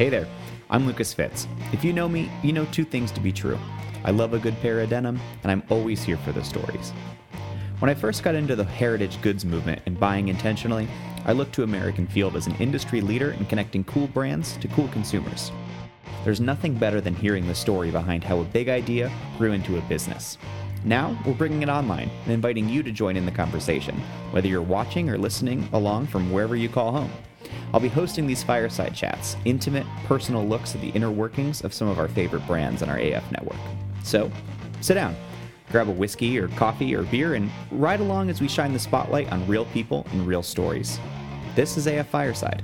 Hey there, I'm Lucas Fitz. If you know me, you know two things to be true. I love a good pair of denim, and I'm always here for the stories. When I first got into the heritage goods movement and buying intentionally, I looked to American Field as an industry leader in connecting cool brands to cool consumers. There's nothing better than hearing the story behind how a big idea grew into a business. Now, we're bringing it online and inviting you to join in the conversation, whether you're watching or listening along from wherever you call home. I'll be hosting these fireside chats, intimate, personal looks at the inner workings of some of our favorite brands on our AF network. So, sit down, grab a whiskey or coffee or beer, and ride along as we shine the spotlight on real people and real stories. This is AF Fireside.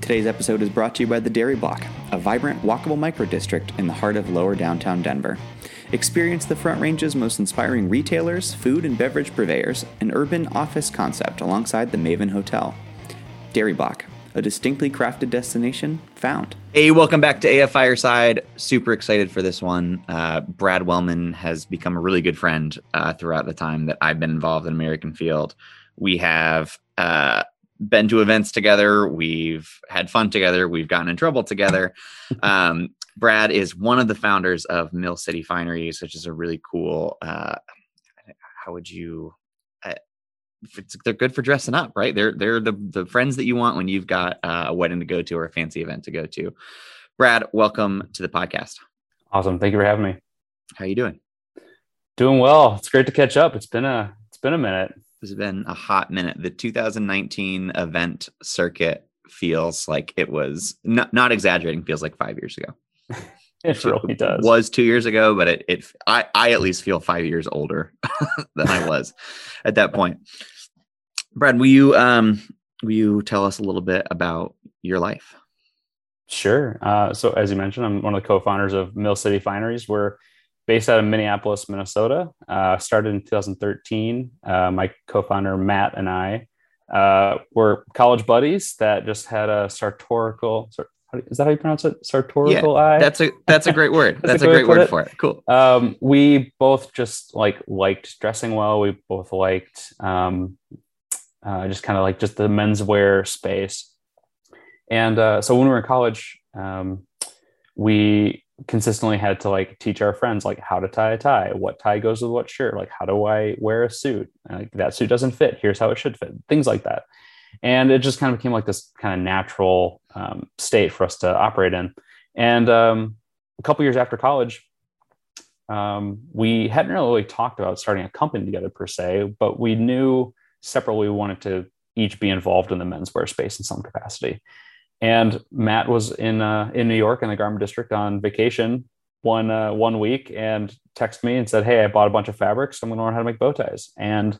Today's episode is brought to you by the Dairy Block, a vibrant, walkable microdistrict in the heart of lower downtown Denver. Experience the Front Range's most inspiring retailers, food and beverage purveyors, and urban office concept alongside the Maven Hotel. Dairy Block, a distinctly crafted destination found. Hey, welcome back to AF Fireside. Super excited for this one. Uh, Brad Wellman has become a really good friend uh, throughout the time that I've been involved in American Field. We have uh, been to events together. We've had fun together. We've gotten in trouble together. Um, Brad is one of the founders of Mill City Fineries, which is a really cool. Uh, how would you? They're good for dressing up, right? They're they're the the friends that you want when you've got uh, a wedding to go to or a fancy event to go to. Brad, welcome to the podcast. Awesome, thank you for having me. How you doing? Doing well. It's great to catch up. It's been a it's been a minute. It's been a hot minute. The 2019 event circuit feels like it was not, not exaggerating. Feels like five years ago. it really does. Was two years ago, but it, it I, I at least feel five years older than I was at that point. Brad, will you um will you tell us a little bit about your life? Sure. Uh, so as you mentioned, I'm one of the co-founders of Mill City Fineries. We're based out of Minneapolis, Minnesota. Uh, started in 2013. Uh, my co-founder Matt and I uh, were college buddies that just had a sartorial is that how you pronounce it? Sartorial yeah, eye. That's a that's a great word. that's, that's, a, great word it. for it. Cool. Um, we both just like liked dressing well. We both liked um, uh, just kind of like just the menswear space. And uh, so when we were in college, um, we consistently had to like teach our friends like how to tie a tie, what tie goes with what shirt, like how do I wear a suit? Like that suit doesn't fit. Here's how it should fit. Things like that and it just kind of became like this kind of natural um, state for us to operate in. And um, a couple years after college um, we hadn't really talked about starting a company together per se but we knew separately we wanted to each be involved in the menswear space in some capacity. And matt was in uh, in new york in the garment district on vacation one uh, one week and texted me and said hey i bought a bunch of fabrics. I'm going to learn how to make bow ties. And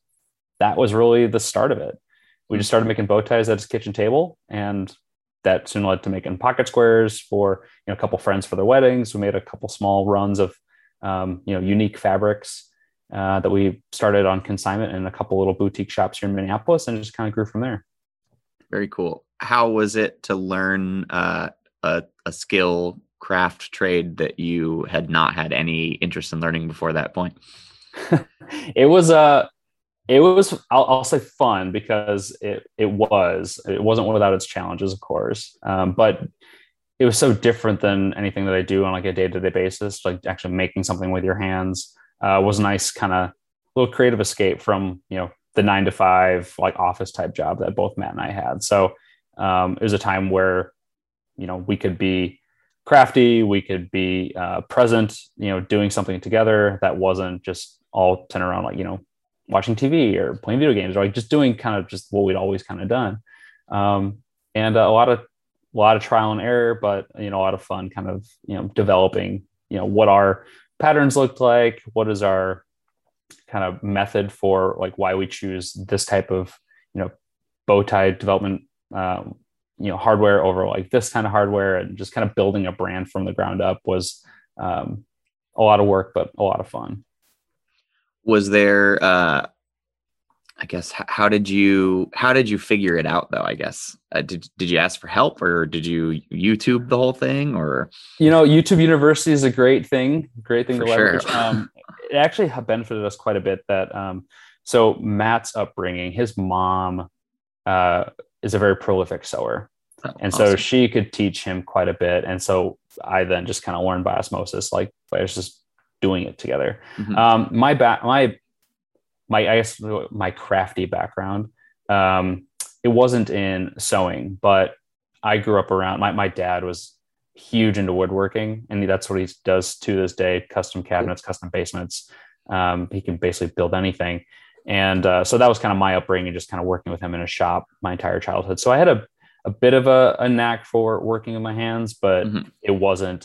that was really the start of it we just started making bow ties at his kitchen table and that soon led to making pocket squares for you know a couple friends for their weddings. We made a couple small runs of um, you know unique fabrics uh, that we started on consignment in a couple little boutique shops here in minneapolis and just kind of grew from there. Very cool. How was it to learn uh, a, a skill craft trade that you had not had any interest in learning before that point? It was a uh, it was I'll, I'll, say fun because it it was. It wasn't without its challenges of course. Um, but it was so different than anything that i do on like a day-to-day basis like actually making something with your hands uh, was a nice kind of little creative escape from you know the nine to five like office type job that both matt and i had. So um, it was a time where you know we could be crafty we could be uh, present you know doing something together that wasn't just all centered around like you know watching TV or playing video games or like just doing kind of just what we'd always kind of done. Um, and uh, a lot of a lot of trial and error, but you know a lot of fun kind of you know developing you know what our patterns looked like, what is our kind of method for like why we choose this type of you know bow tie development um, you know hardware over like this kind of hardware and just kind of building a brand from the ground up was um, a lot of work but a lot of fun was there uh i guess how did you how did you figure it out though i guess? Uh, did, did you ask for help or did you youtube the whole thing or? You know youtube university is a great thing great thing for to leverage. sure. um, it actually benefited us quite a bit that um, so matt's upbringing his mom uh, is a very prolific sewer. Oh, and so she could teach him quite a bit. And so i then just kind of learned by osmosis like by just doing it together. Mhm. um my back my my i guess my crafty background um it wasn't in sewing but i grew up around my, my dad was huge into woodworking and that's what he does to this day custom cabinets custom basements. Um, he can basically build anything. And uh, so that was kind of my upbringing just kind of working with him in a shop my entire childhood. So i had a, a bit of a, a knack for working with my hands but Mhm. it wasn't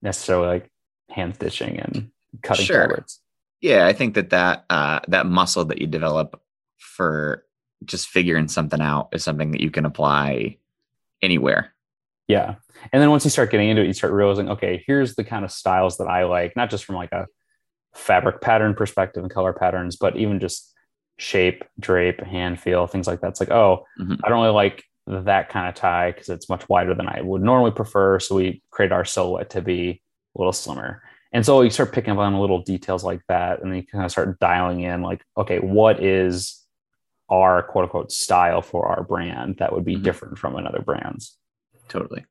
necessarily like hand stitching and cutting Sure. fabrics Yeah, I think that that uh, that muscle that you develop for just figuring something out is something that you can apply anywhere. Yeah. And then once you start getting into it, you start realizing, okay, here's the kind of styles that I like, not just from like a fabric pattern perspective and color patterns, but even just shape, drape, hand feel, things like that. It's like, oh, Mhm. I don't really like that kind of tie because it's much wider than I would normally prefer. So we create our silhouette to be a little slimmer. And so you start picking up on little details like that. And then you kind of start dialing in like, okay, what is our quote unquote style for our brand that would be Mhm. different from another brand's? Totally.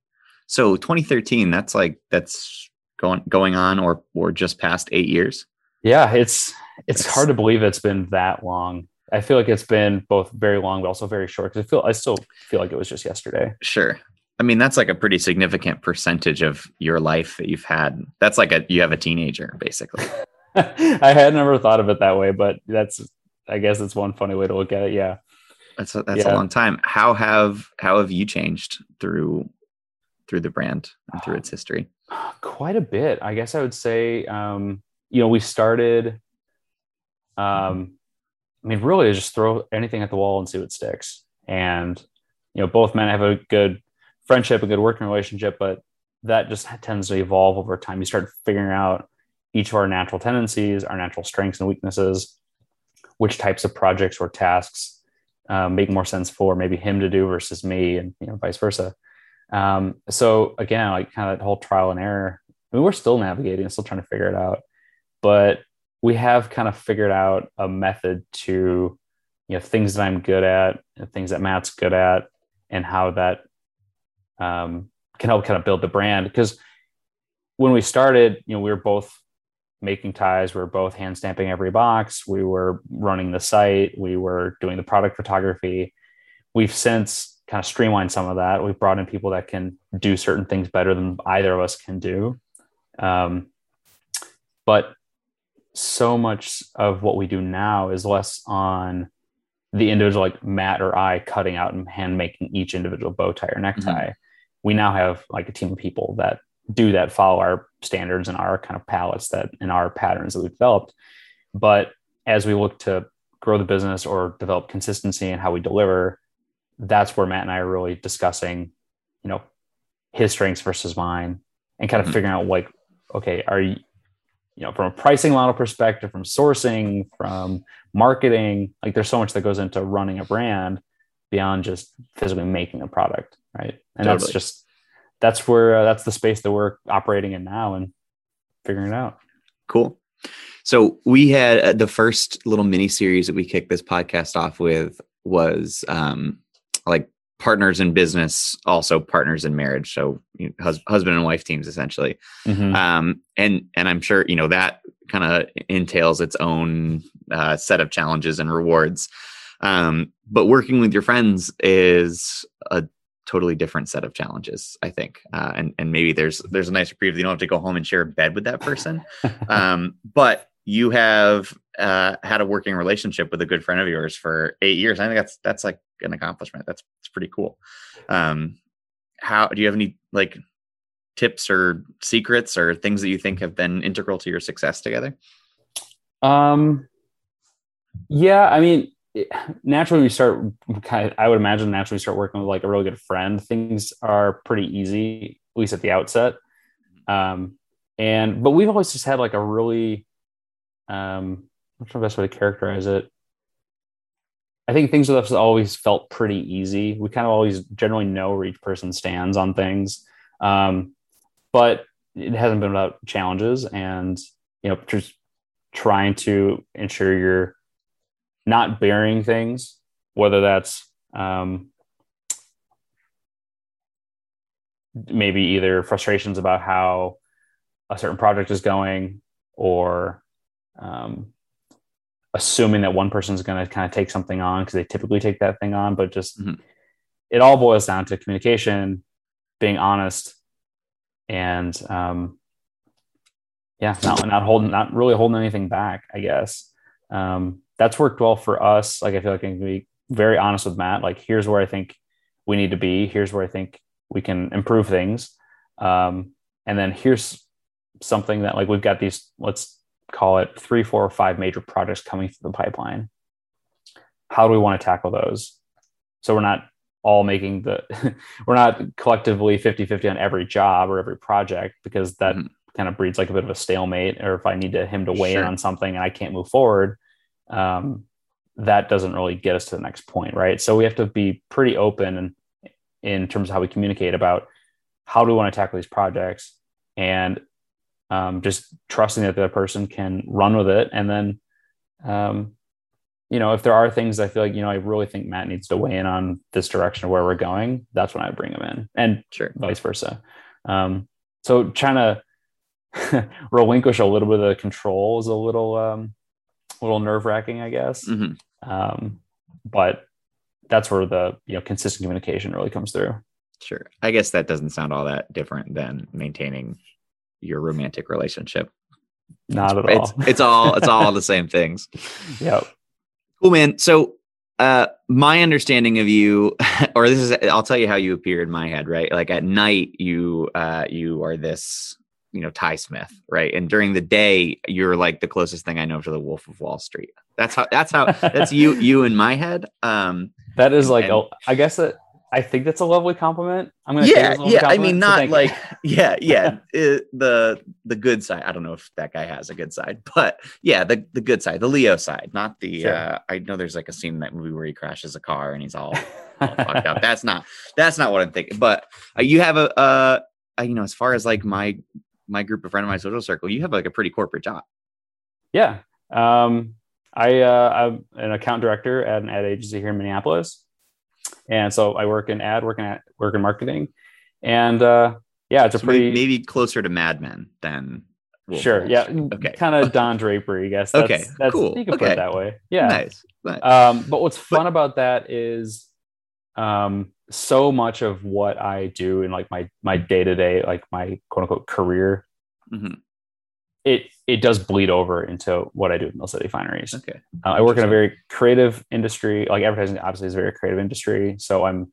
So 2013, that's like that's going going on or or just past eight years. Yeah, it's it's That's- hard to believe it's been that long. I feel like it's been both very long, but also very short. Because I feel I still feel like it was just yesterday. Sure. I mean, that's like a pretty significant percentage of your life that you've had. That's like a you have a teenager, basically. I had never thought of it that way, but that's I guess it's one funny way to look at it. Yeah. That's a, that's a Yeah. long time. How have how have you changed through through the brand and through its history? quite a bit i guess i would say um you know we started um i mean really just throw anything at the wall and see what sticks and you know both men have a good friendship a good working relationship but that just tends to evolve over time you start figuring out each of our natural tendencies our natural strengths and weaknesses which types of projects or tasks um, make more sense for maybe him to do versus me and you know vice versa um, so again, like kind of that whole trial and error. I mean, we're still navigating, still trying to figure it out, but we have kind of figured out a method to, you know, things that I'm good at, things that Matt's good at, and how that um, can help kind of build the brand. Because when we started, you know, we were both making ties, we were both hand stamping every box, we were running the site, we were doing the product photography. We've since kind of streamlined some of that. We've brought in people that can do certain things better than either of us can do. Um, but so much of what we do now is less on the individual, like Matt or I, cutting out and hand making each individual bow tie or necktie. We now have like a team of people that do that, follow our standards and our kind of palettes that and our patterns that we've developed. But as we look to grow the business or develop consistency in how we deliver, that's where Matt and I are really discussing, you know, his strengths versus mine and kind of Mhm. figuring out like, okay, are you, you know, from a pricing model perspective, from sourcing, from marketing, like there's so much that goes into running a brand beyond just physically making a product. Right. And that's just, that's where, uh, that's the space that we're operating in now and figuring it out. Cool. So we had uh, the first little mini series that we kicked this podcast off with was um, like partners in business, also partners in marriage. So you know, hus- husband and wife teams essentially. Mhm. Um, and and I'm sure you know that kind of entails its own uh, set of challenges and rewards. Um, but working with your friends is a totally different set of challenges, I think. Uh, and and maybe there's there's a nice reprieve. You don't have to go home and share a bed with that person. um, but you have uh, had a working relationship with a good friend of yours for eight years. I think that's that's like an accomplishment. That's it's pretty cool. Um, how do you have any like tips or secrets or things that you think have been integral to your success together? Um, yeah, I mean, naturally we start I would imagine naturally start working with like a really good friend. Things are pretty easy, at least at the outset. Um, and, but we've always just had like a really, um, what's the best way to characterize it? I think things with us always felt pretty easy. We kind of always generally know where each person stands on things. Um, but it hasn't been without challenges and, you know, just trying to ensure you're not burying things, whether that's um, maybe either frustrations about how a certain project is going or um, assuming that one person is going to kind of take something on because they typically take that thing on but just mm-hmm. it all boils down to communication being honest and um, yeah not, not holding not really holding anything back i guess um, that's worked well for us. Like i feel like i can be very honest with matt like here's where i think we need to be. Here's where i think we can improve things. Um, and then here's something that like we've got these let's call it three four or five major projects coming through the pipeline. How do we want to tackle those? So we're not all making the we're not collectively 50 50 on every job or every project because that mm-hmm. kind of breeds like a bit of a stalemate or if i need to, him to weigh sure. in on something and i can't move forward um, that doesn't really get us to the next point right? So we have to be pretty open and in terms of how we communicate about how do we want to tackle these projects and um, just trusting that the other person can run with it. And then um, you know if there are things i feel like you know i really think matt needs to weigh in on this direction of where we're going that's when i bring him in and sure. vice versa. Um, so trying to relinquish a little bit of the control is a little um, a little nerve wracking i guess mm-hmm. Um, but that's where the you know consistent communication really comes through. Sure. I guess that doesn't sound all that different than maintaining your romantic relationship. Not at all. It's, it's all it's all the same things. Yep. Cool, man. So uh my understanding of you or this is I'll tell you how you appear in my head, right? Like at night you uh you are this you know Ty Smith, right? And during the day, you're like the closest thing I know to the Wolf of Wall Street. That's how. That's how. that's you. You in my head. Um, that is like. And, a, I guess that. I think that's a lovely compliment. I'm gonna. Yeah, yeah. I mean, not so like. yeah, yeah. It, the the good side. I don't know if that guy has a good side, but yeah, the the good side, the Leo side, not the. Sure. Uh, I know there's like a scene in that movie where he crashes a car and he's all, all fucked up. That's not. That's not what I'm thinking. But uh, you have a. Uh, you know, as far as like my my group of friends in my social circle, you have like a pretty corporate job. Yeah. Um, I, uh, I'm an account director at an ad agency here in Minneapolis. And so I work in ad, working at work in marketing. And uh, yeah, it's a pretty maybe closer to Mad Men than Wolf sure. Yeah. Okay. Kind of Don Draper, I guess. That's, okay. That's, cool. You can okay. put it that way. Yeah. Nice. nice. Um, but what's fun but, about that is um, so much of what I do in like my my day to day, like my quote unquote career, mm-hmm. it it does bleed over into what I do at Mill City Fineries. Okay, uh, I work in a very creative industry. Like advertising, obviously, is a very creative industry. So I'm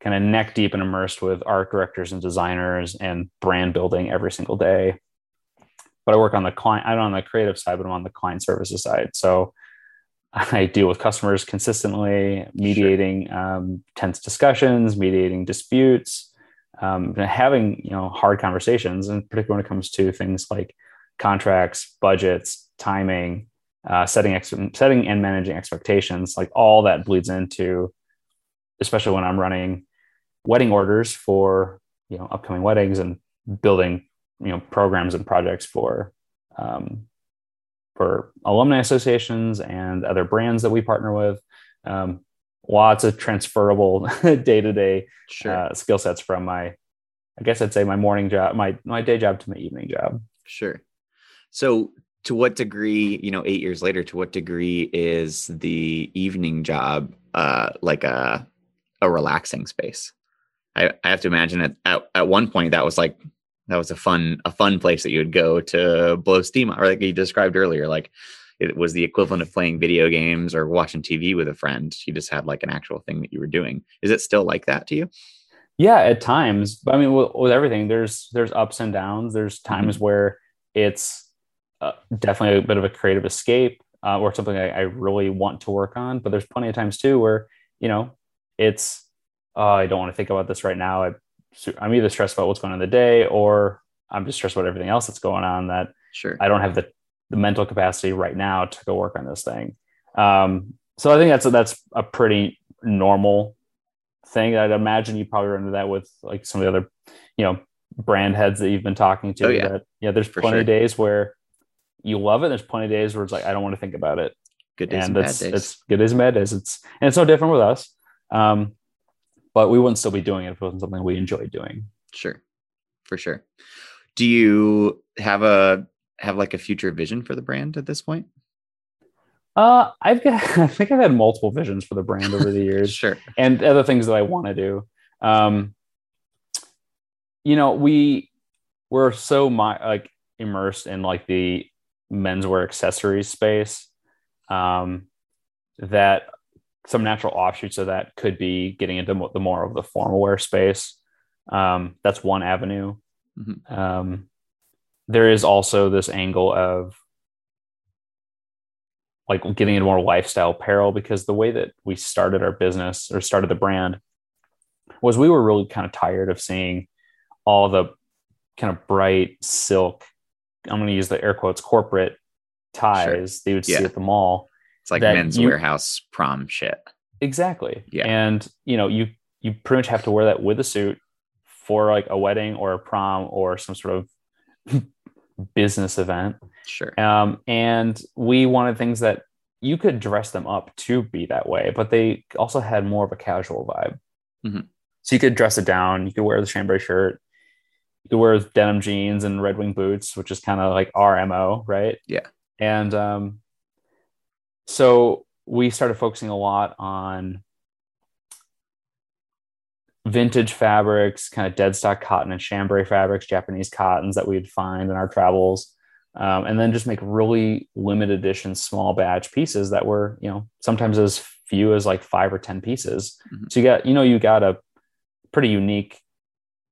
kind of neck deep and immersed with art directors and designers and brand building every single day. But I work on the client. I'm on the creative side, but I'm on the client services side. So I deal with customers consistently, mediating sure. um, tense discussions, mediating disputes, um, having you know hard conversations, and particularly when it comes to things like contracts, budgets, timing, uh, setting ex- setting and managing expectations. Like all that bleeds into, especially when I'm running wedding orders for you know upcoming weddings and building you know programs and projects for um, for alumni associations and other brands that we partner with. Um, lots of transferable day to day skill sets from my, I guess I'd say my morning job, my my day job to my evening job. Sure. So, to what degree, you know, eight years later, to what degree is the evening job uh, like a a relaxing space? I, I have to imagine at, at at one point that was like that was a fun a fun place that you would go to blow steam or like you described earlier like it was the equivalent of playing video games or watching tv with a friend. You just had like an actual thing that you were doing. Is it still like that to you? Yeah at times. I mean with, with everything there's there's ups and downs. There's times mm-hmm. where it's uh, definitely a bit of a creative escape uh, or something I, I, really want to work on. But there's plenty of times too where you know it's uh, i don't want to think about this right now. I, I'm either stressed about what's going on in the day or I'm just stressed about everything else that's going on that sure I don't have the, the mental capacity right now to go work on this thing. Um, so I think that's a, that's a pretty normal thing. I'd imagine you probably run into that with like some of the other, you know, brand heads that you've been talking to. Oh, yeah. That, yeah, there's For plenty sure. of days where you love it. There's plenty of days where it's like I don't want to think about it. Good days and, and bad days. It's good days and bad days. It's and it's no different with us. Um, but we wouldn't still be doing it if it wasn't something we enjoyed doing. Sure. For sure. Do you have a have like a future vision for the brand at this point? Uh, I've got, I think I've had multiple visions for the brand over the years. sure. And other things that I want to do. Um, you know, we we're so my, like immersed in like the menswear accessories space um, that some natural offshoots of that could be getting into the more of the formal wear space. Um, that's one avenue. Mhm. Um, there is also this angle of like getting into more lifestyle apparel because the way that we started our business or started the brand was we were really kind of tired of seeing all the kind of bright silk i'm going to use the air quotes corporate ties that you would Yeah. see at the mall It's like men's you- warehouse prom shit. exactly Yeah. and you know you you pretty much have to wear that with a suit for like a wedding or a prom or some sort of business event Sure. um, and we wanted things that you could dress them up to be that way, but they also had more of a casual vibe. Mhm. So you could dress it down. You could wear the chambray shirt. You could wear denim jeans and Red Wing boots, which is kind of like our mo, right? Yeah. And um, so we started focusing a lot on vintage fabrics, kind of dead stock cotton and chambray fabrics, Japanese cottons that we'd find in our travels um, and then just make really limited edition small batch pieces that were you know sometimes as few as like five or ten pieces Mhm. so you got you know you got a pretty unique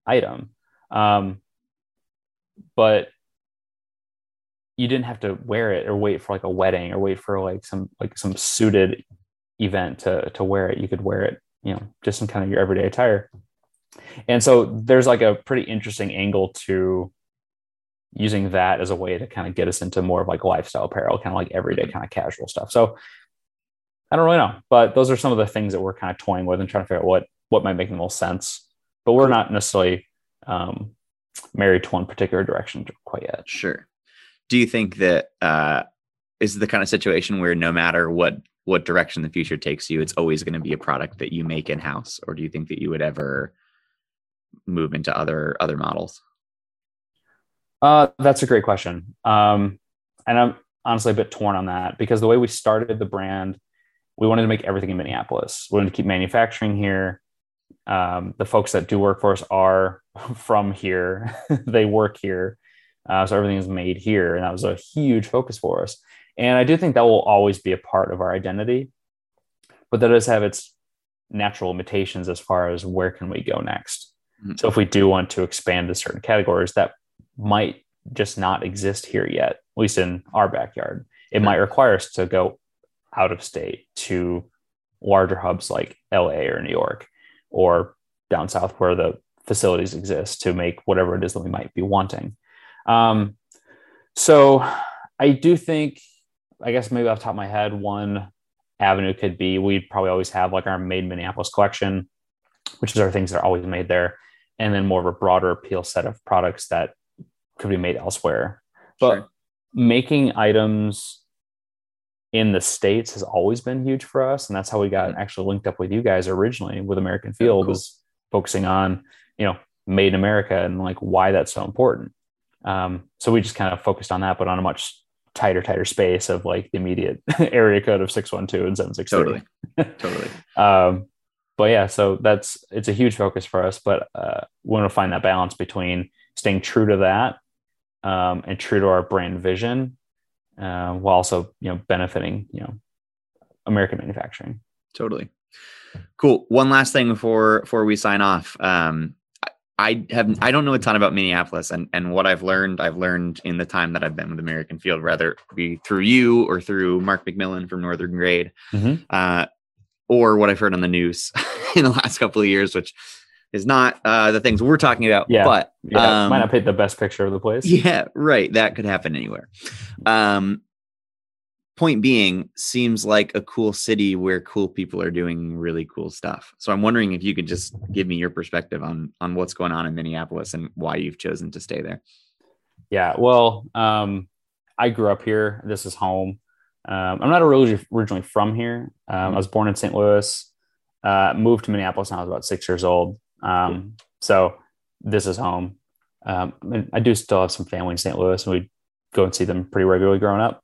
item um, but you didn't have to wear it or wait for like a wedding or wait for like some like some suited event to to wear it you could wear it you know just in kind of your everyday attire and so there's like a pretty interesting angle to using that as a way to kind of get us into more of like lifestyle apparel, kind of like everyday kind of casual stuff. So I don't really know, but those are some of the things that we're kind of toying with and trying to figure out what what might make the most sense. But we're not necessarily um, married to one particular direction quite yet. Sure. Do you think that uh, is the kind of situation where no matter what what direction the future takes you, it's always going to be a product that you make in house, or do you think that you would ever move into other other models? Uh, that's a great question. Um, and I'm honestly a bit torn on that because the way we started the brand, we wanted to make everything in Minneapolis. We wanted to keep manufacturing here. Um, the folks that do work for us are from here, they work here. Uh, so everything is made here. And that was a huge focus for us. And I do think that will always be a part of our identity, but that does have its natural limitations as far as where can we go next. Mhm. So if we do want to expand to certain categories, that might just not exist here yet, at least in our backyard. It might require us to go out of state to larger hubs like LA or New York or down south where the facilities exist to make whatever it is that we might be wanting. Um, so I do think, I guess maybe off the top of my head, one avenue could be we'd probably always have like our made Minneapolis collection, which is our things that are always made there, and then more of a broader appeal set of products that could be made elsewhere. But Sure. making items in the states has always been huge for us, and that's how we got actually linked up with you guys originally with American Field cool. was focusing on you know made in America and like why that's so important. Um, so we just kind of focused on that, but on a much tighter, tighter space of like the immediate area code of six one two and seven six Totally. Totally. um, but yeah, so that's it's a huge focus for us. But uh, we want to find that balance between staying true to that um, and true to our brand vision, uh, while also you know benefiting you know American manufacturing. Totally. Cool. One last thing before before we sign off. Um, I- have I don't know a ton about Minneapolis, and and what I've learned, I've learned in the time that I've been with American Field, whether it be through you or through Mark McMillan from Northern Grade, Mhm. uh, or what I've heard on the news in the last couple of years, which is not uh, the things we're talking about. Yeah. But Yeah, Um, might not paint the best picture of the place. yeah, right. That could happen anywhere. Um, point being, seems like a cool city where cool people are doing really cool stuff. So I'm wondering if you could just give me your perspective on on what's going on in Minneapolis and why you've chosen to stay there. Yeah, well, um, I grew up here. This is home. Um, I'm not originally originally from here. Um, I was born in St. Louis. Uh, moved to Minneapolis when I was about six years old. Um, so this is home. Um, and I do still have some family in St. Louis, and we go and see them pretty regularly growing up.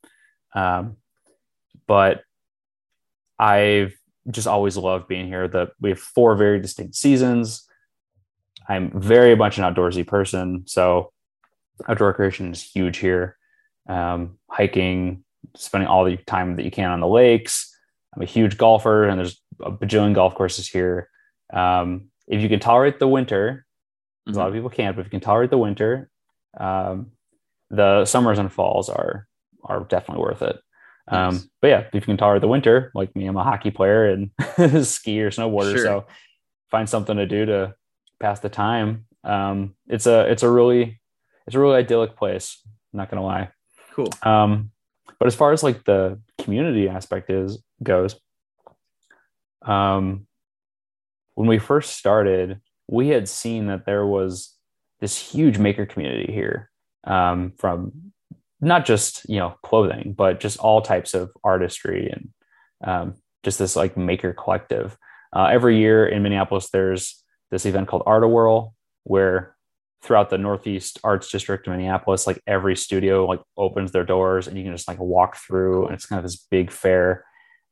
Um, but I've just always loved being here. That we have four very distinct seasons. I'm very much an outdoorsy person, so outdoor recreation is huge here. Um, hiking, spending all the time that you can on the lakes. I'm a huge golfer, and there's a bajillion golf courses here. Um, if you can tolerate the winter, mm-hmm. a lot of people can't, but if you can tolerate the winter, um, the summers and falls are are definitely worth it. Um, nice. But yeah, if you can tolerate the winter, like me, I'm a hockey player and ski or snowboarder, sure. so find something to do to pass the time. Um, it's a it's a really it's a really idyllic place. I'm not gonna lie. Cool. Um, but as far as like the community aspect is goes, um, when we first started, we had seen that there was this huge maker community here um, from not just you know clothing, but just all types of artistry and um, just this like maker collective. Uh, every year in Minneapolis, there's this event called Art Whirl, where throughout the Northeast Arts District of Minneapolis, like every studio like opens their doors and you can just like walk through, and it's kind of this big fair.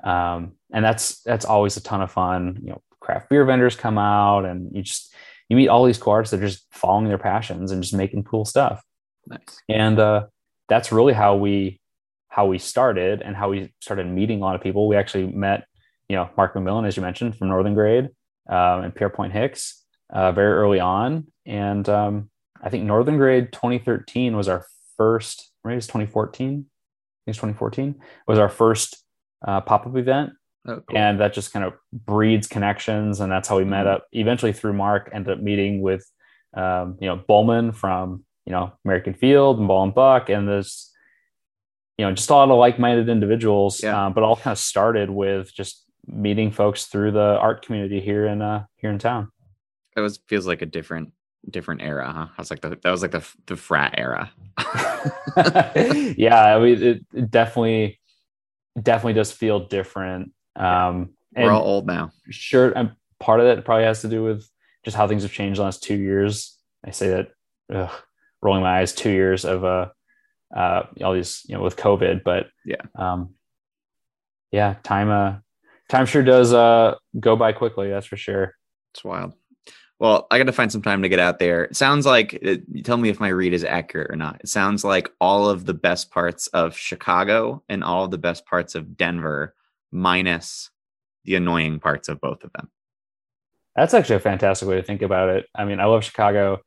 Um, and that's that's always a ton of fun. You know, craft beer vendors come out, and you just you meet all these cool artists that are just following their passions and just making cool stuff. Nice. And uh, that's really how we how we started and how we started meeting a lot of people. We actually met, you know, Mark McMillan, as you mentioned, from Northern Grade um, and Pierrepont Hicks uh, very early on. And um, I think Northern Grade 2013 was our first, maybe it was 2014. I think it's 2014 was our first uh, pop up event. Oh, cool. And that just kind of breeds connections. And that's how we met mm-hmm. up eventually through Mark, ended up meeting with, um, you know, Bowman from you know American Field and Ball and Buck, and there's you know just a lot of like-minded individuals. Yeah. Um, but all kind of started with just meeting folks through the art community here in uh, here in town. It was feels like a different different era, huh? I was like the, that was like the the frat era. yeah, I mean it, it, definitely definitely does feel different. Um, We're all old now. Sure, and part of that probably has to do with just how things have changed the last two years. I say that ugh, rolling my eyes two years of uh, uh all these you know with covid but yeah. um yeah time uh time sure does uh go by quickly that's for sure. It's wild. Well i got to find some time to get out there. It sounds like it, tell me if my read is accurate or not. It sounds like all of the best parts of chicago and all of the best parts of denver minus the annoying parts of both of them. That's actually a fantastic way to think about it. I mean i love chicago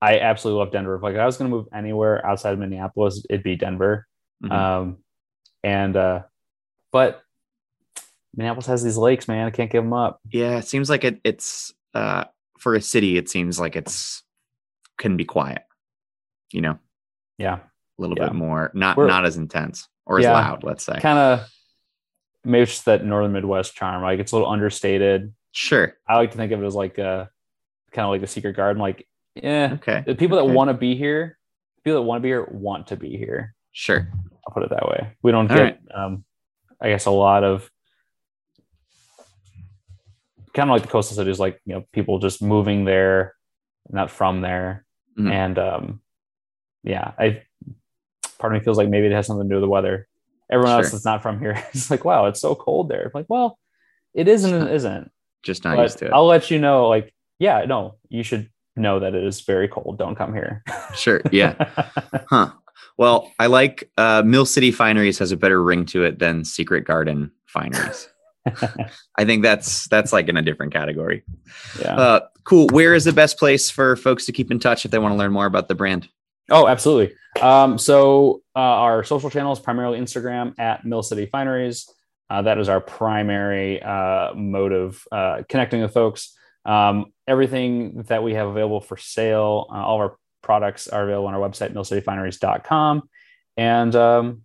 I absolutely love Denver. If like I was going to move anywhere outside of Minneapolis, it'd be Denver. Mm-hmm. Um, and uh, but Minneapolis has these lakes, man. I can't give them up. Yeah, it seems like it, it's uh, for a city. It seems like it's can be quiet. You know. Yeah. A little yeah. bit more, not We're, not as intense or as yeah, loud. Let's say. Kind of. Maybe it's just that northern Midwest charm. Like it's a little understated. Sure. I like to think of it as like a kind of like the secret garden. Like yeah. Okay. The people okay. that want to be here, people that want to be here want to be here. Sure. I'll put it that way. We don't All get, right. um, I guess, a lot of kind of like the coastal cities, like you know, people just moving there, not from there, mm-hmm. and um, yeah, I part of me feels like maybe it has something to do with the weather. Everyone sure. else that's not from here is like, wow, it's so cold there. I'm like, well, it isn't it isn't. Just not but used to it. I'll let you know, like, yeah, no, you should know that it is very cold. Don't come here. sure. Yeah. Huh. Well, I like uh, Mill City Fineries has a better ring to it than Secret Garden Fineries. I think that's that's like in a different category. Yeah. Uh, cool. Where is the best place for folks to keep in touch if they want to learn more about the brand? Oh, absolutely. Um, so uh, our social channels primarily Instagram at Mill City Fineries. Uh, that is our primary uh, mode of uh, connecting with folks. Um, everything that we have available for sale, uh, all of our products are available on our website, millcityfineries.com. And um,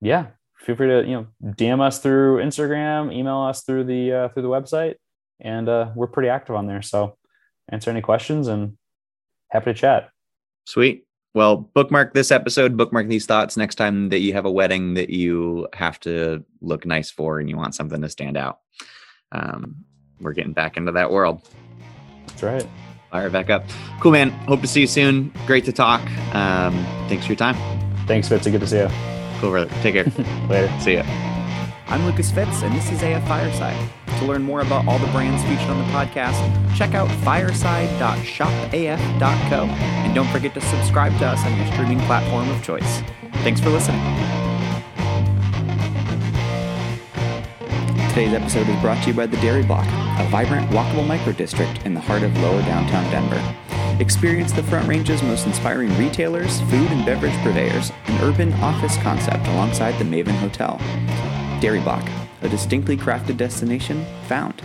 yeah, feel free to you know DM us through Instagram, email us through the uh, through the website, and uh, we're pretty active on there. So answer any questions and happy to chat. Sweet. Well, bookmark this episode, bookmark these thoughts next time that you have a wedding that you have to look nice for and you want something to stand out. Um, we're getting back into that world. That's right. Fire back up. Cool, man. Hope to see you soon. Great to talk. Um, thanks for your time. Thanks, Fitzy. Good to see you. Cool, brother. Take care. Later. see ya. I'm Lucas Fitz, and this is AF Fireside. To learn more about all the brands featured on the podcast, check out fireside.shopaf.co. And don't forget to subscribe to us on your streaming platform of choice. Thanks for listening. Today's episode is brought to you by the Dairy Block, a vibrant, walkable micro-district in the heart of lower downtown Denver. Experience the Front Range's most inspiring retailers, food and beverage purveyors, and urban office concept alongside the Maven Hotel. Dairy Block, a distinctly crafted destination found